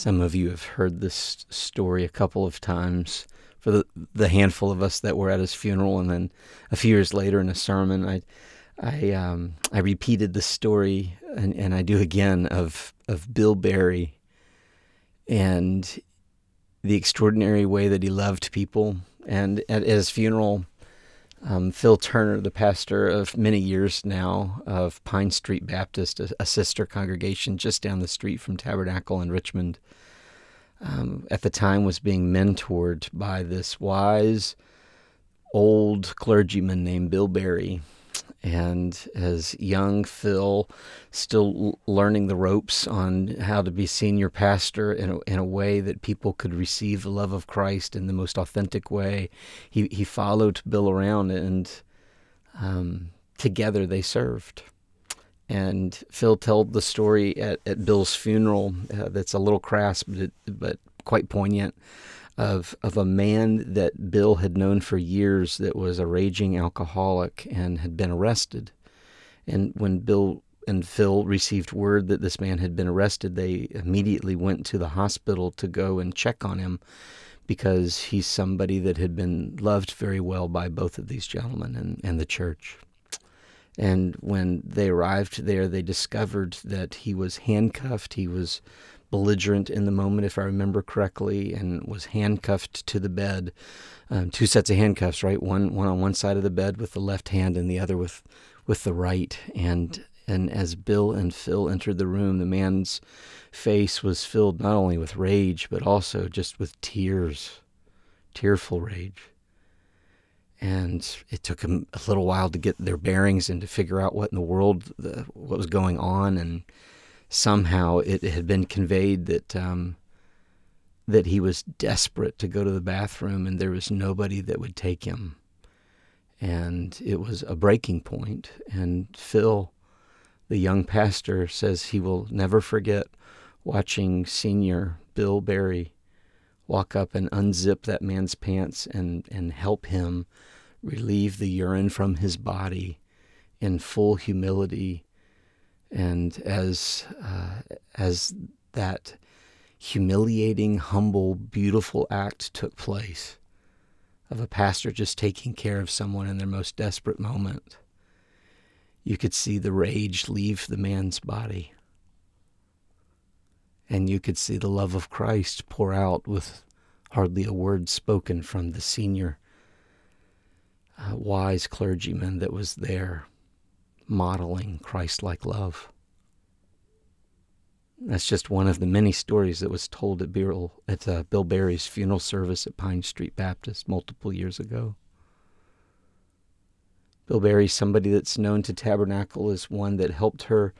Some of you have heard this story a couple of times. For the, the handful of us that were at his funeral, and then a few years later in a sermon, I I um, I repeated the story, and, and I do again of of Bill Barry, and the extraordinary way that he loved people. And at his funeral, um, Phil Turner, the pastor of many years now of Pine Street Baptist, a, a sister congregation just down the street from Tabernacle in Richmond, um, at the time was being mentored by this wise old clergyman named Bill Barry and as young Phil, still learning the ropes on how to be senior pastor in a, in a way that people could receive the love of Christ in the most authentic way, he, he followed Bill around and um, together they served. And Phil told the story at, at Bill's funeral uh, that's a little crass, but, but quite poignant of of a man that Bill had known for years that was a raging alcoholic and had been arrested. And when Bill and Phil received word that this man had been arrested, they immediately went to the hospital to go and check on him because he's somebody that had been loved very well by both of these gentlemen and, and the church. And when they arrived there, they discovered that he was handcuffed. He was belligerent in the moment, if I remember correctly, and was handcuffed to the bed. Um, two sets of handcuffs, right? One one on one side of the bed with the left hand, and the other with with the right. And and as Bill and Phil entered the room, the man's face was filled not only with rage, but also just with tears, tearful rage. And it took them a little while to get their bearings and to figure out what in the world, the, what was going on. And somehow it had been conveyed that um, that he was desperate to go to the bathroom and there was nobody that would take him. And it was a breaking point. And Phil, the young pastor, says he will never forget watching senior Bill Barry walk up and unzip that man's pants and, and help him relieve the urine from his body in full humility and as uh, as that humiliating, humble, beautiful act took place of a pastor just taking care of someone in their most desperate moment, you could see the rage leave the man's body. And you could see the love of Christ pour out with hardly a word spoken from the senior uh, wise clergyman that was there modeling Christ like love. That's just one of the many stories that was told at Bill, at uh, Bill Barry's funeral service at Pine Street Baptist multiple years ago. Bill Barry, somebody that's known to Tabernacle, is one that helped her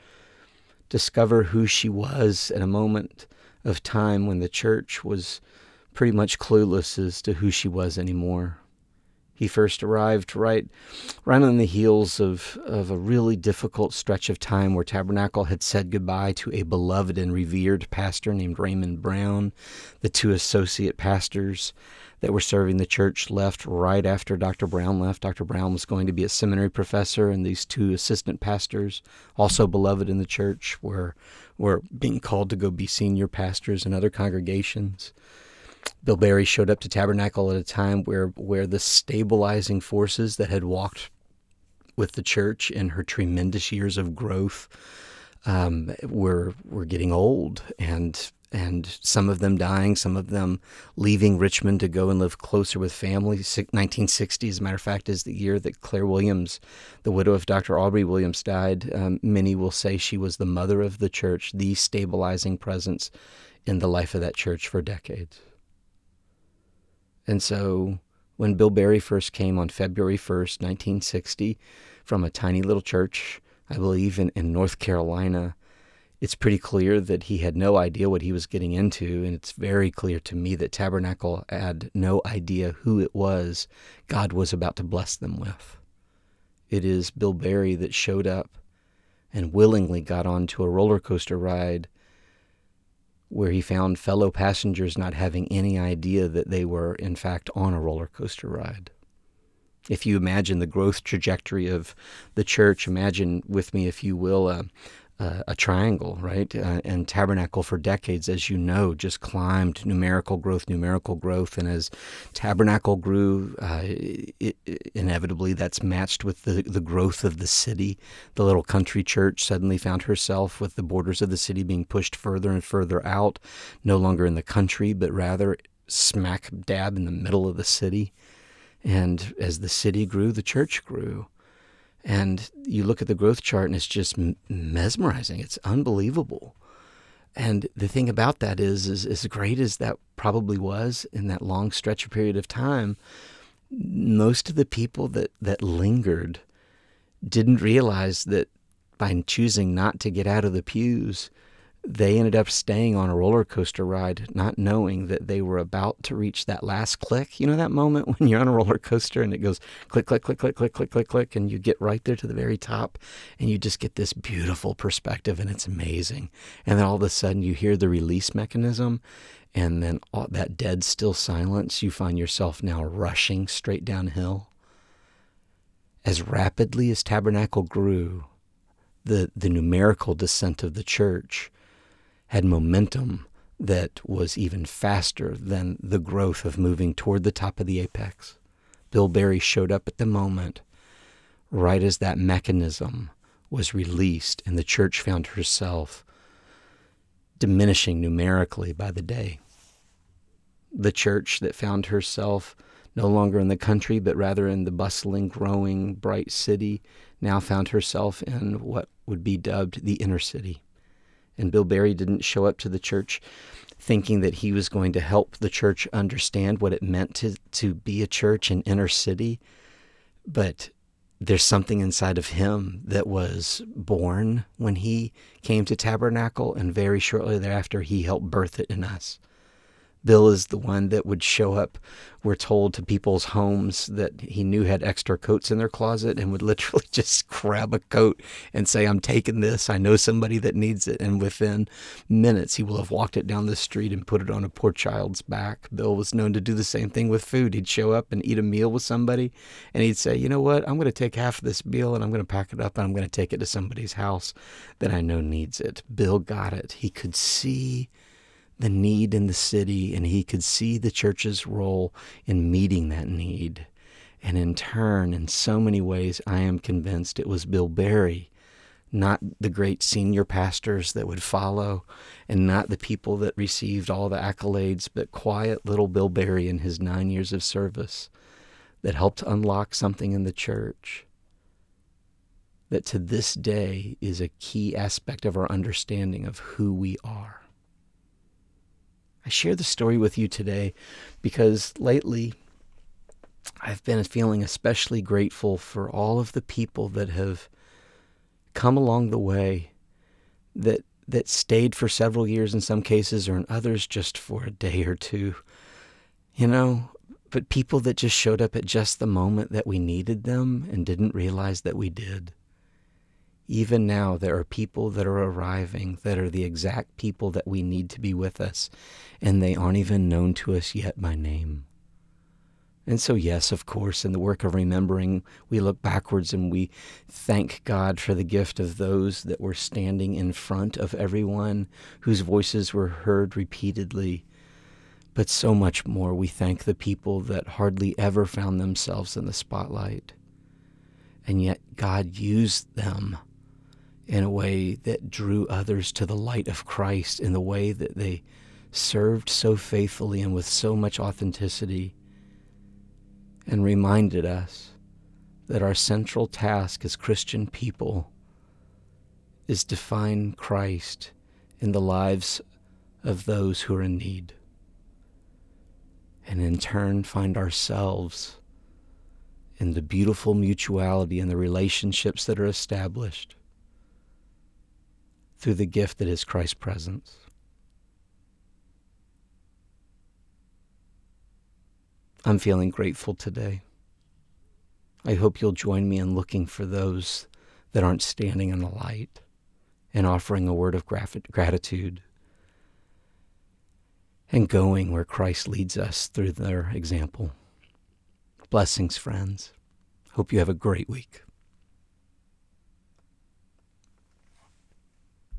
discover who she was at a moment of time when the church was pretty much clueless as to who she was anymore. He first arrived right, right on the heels of, of a really difficult stretch of time where Tabernacle had said goodbye to a beloved and revered pastor named Raymond Brown. The two associate pastors that were serving the church left right after Dr. Brown left. Dr. Brown was going to be a seminary professor, and these two assistant pastors, also beloved in the church, were were being called to go be senior pastors in other congregations. Bill Barry showed up to Tabernacle at a time where where the stabilizing forces that had walked with the church in her tremendous years of growth um, were were getting old and and some of them dying, some of them leaving Richmond to go and live closer with family. 1960, as a matter of fact, is the year that Claire Williams, the widow of Dr. Aubrey Williams, died. Um, many will say she was the mother of the church, the stabilizing presence in the life of that church for decades. And so when Bill Barry first came on February 1st, 1960, from a tiny little church, I believe in, in North Carolina, it's pretty clear that he had no idea what he was getting into. And it's very clear to me that Tabernacle had no idea who it was God was about to bless them with. It is Bill Barry that showed up and willingly got onto a roller coaster ride where he found fellow passengers not having any idea that they were, in fact, on a roller coaster ride. If you imagine the growth trajectory of the church, imagine with me, if you will, a, uh, a triangle, right? Uh, and Tabernacle for decades, as you know, just climbed numerical growth, numerical growth. And as Tabernacle grew, uh, it, it, inevitably that's matched with the, the growth of the city. The little country church suddenly found herself with the borders of the city being pushed further and further out, no longer in the country, but rather smack dab in the middle of the city. And as the city grew, the church grew. And you look at the growth chart and it's just mesmerizing. It's unbelievable. And the thing about that is, is as great as that probably was in that long stretch of period of time, most of the people that, that lingered didn't realize that by choosing not to get out of the pews, they ended up staying on a roller coaster ride, not knowing that they were about to reach that last click. You know that moment when you're on a roller coaster and it goes click, click, click, click, click, click, click, click, and you get right there to the very top and you just get this beautiful perspective and it's amazing. And then all of a sudden you hear the release mechanism and then all that dead still silence, you find yourself now rushing straight downhill. As rapidly as Tabernacle grew, the, the numerical descent of the church had momentum that was even faster than the growth of moving toward the top of the apex. Bill Barry showed up at the moment, right as that mechanism was released, and the church found herself diminishing numerically by the day. The church that found herself no longer in the country, but rather in the bustling, growing, bright city, now found herself in what would be dubbed the inner city. And Bill Barry didn't show up to the church thinking that he was going to help the church understand what it meant to, to be a church in inner city. But there's something inside of him that was born when he came to Tabernacle, and very shortly thereafter, he helped birth it in us. Bill is the one that would show up, we're told, to people's homes that he knew had extra coats in their closet and would literally just grab a coat and say, I'm taking this. I know somebody that needs it. And within minutes, he will have walked it down the street and put it on a poor child's back. Bill was known to do the same thing with food. He'd show up and eat a meal with somebody and he'd say, You know what? I'm going to take half of this meal and I'm going to pack it up and I'm going to take it to somebody's house that I know needs it. Bill got it. He could see the need in the city, and he could see the church's role in meeting that need. And in turn, in so many ways, I am convinced it was Bill Barry, not the great senior pastors that would follow, and not the people that received all the accolades, but quiet little Bill Barry in his nine years of service that helped unlock something in the church that to this day is a key aspect of our understanding of who we are. I share the story with you today because lately I've been feeling especially grateful for all of the people that have come along the way that that stayed for several years in some cases or in others just for a day or two. You know, but people that just showed up at just the moment that we needed them and didn't realize that we did. Even now, there are people that are arriving that are the exact people that we need to be with us, and they aren't even known to us yet by name. And so, yes, of course, in the work of remembering, we look backwards and we thank God for the gift of those that were standing in front of everyone, whose voices were heard repeatedly. But so much more, we thank the people that hardly ever found themselves in the spotlight. And yet, God used them in a way that drew others to the light of Christ in the way that they served so faithfully and with so much authenticity, and reminded us that our central task as Christian people is to find Christ in the lives of those who are in need, and in turn find ourselves in the beautiful mutuality and the relationships that are established through the gift that is Christ's presence. I'm feeling grateful today. I hope you'll join me in looking for those that aren't standing in the light and offering a word of gratitude and going where Christ leads us through their example. Blessings, friends. Hope you have a great week.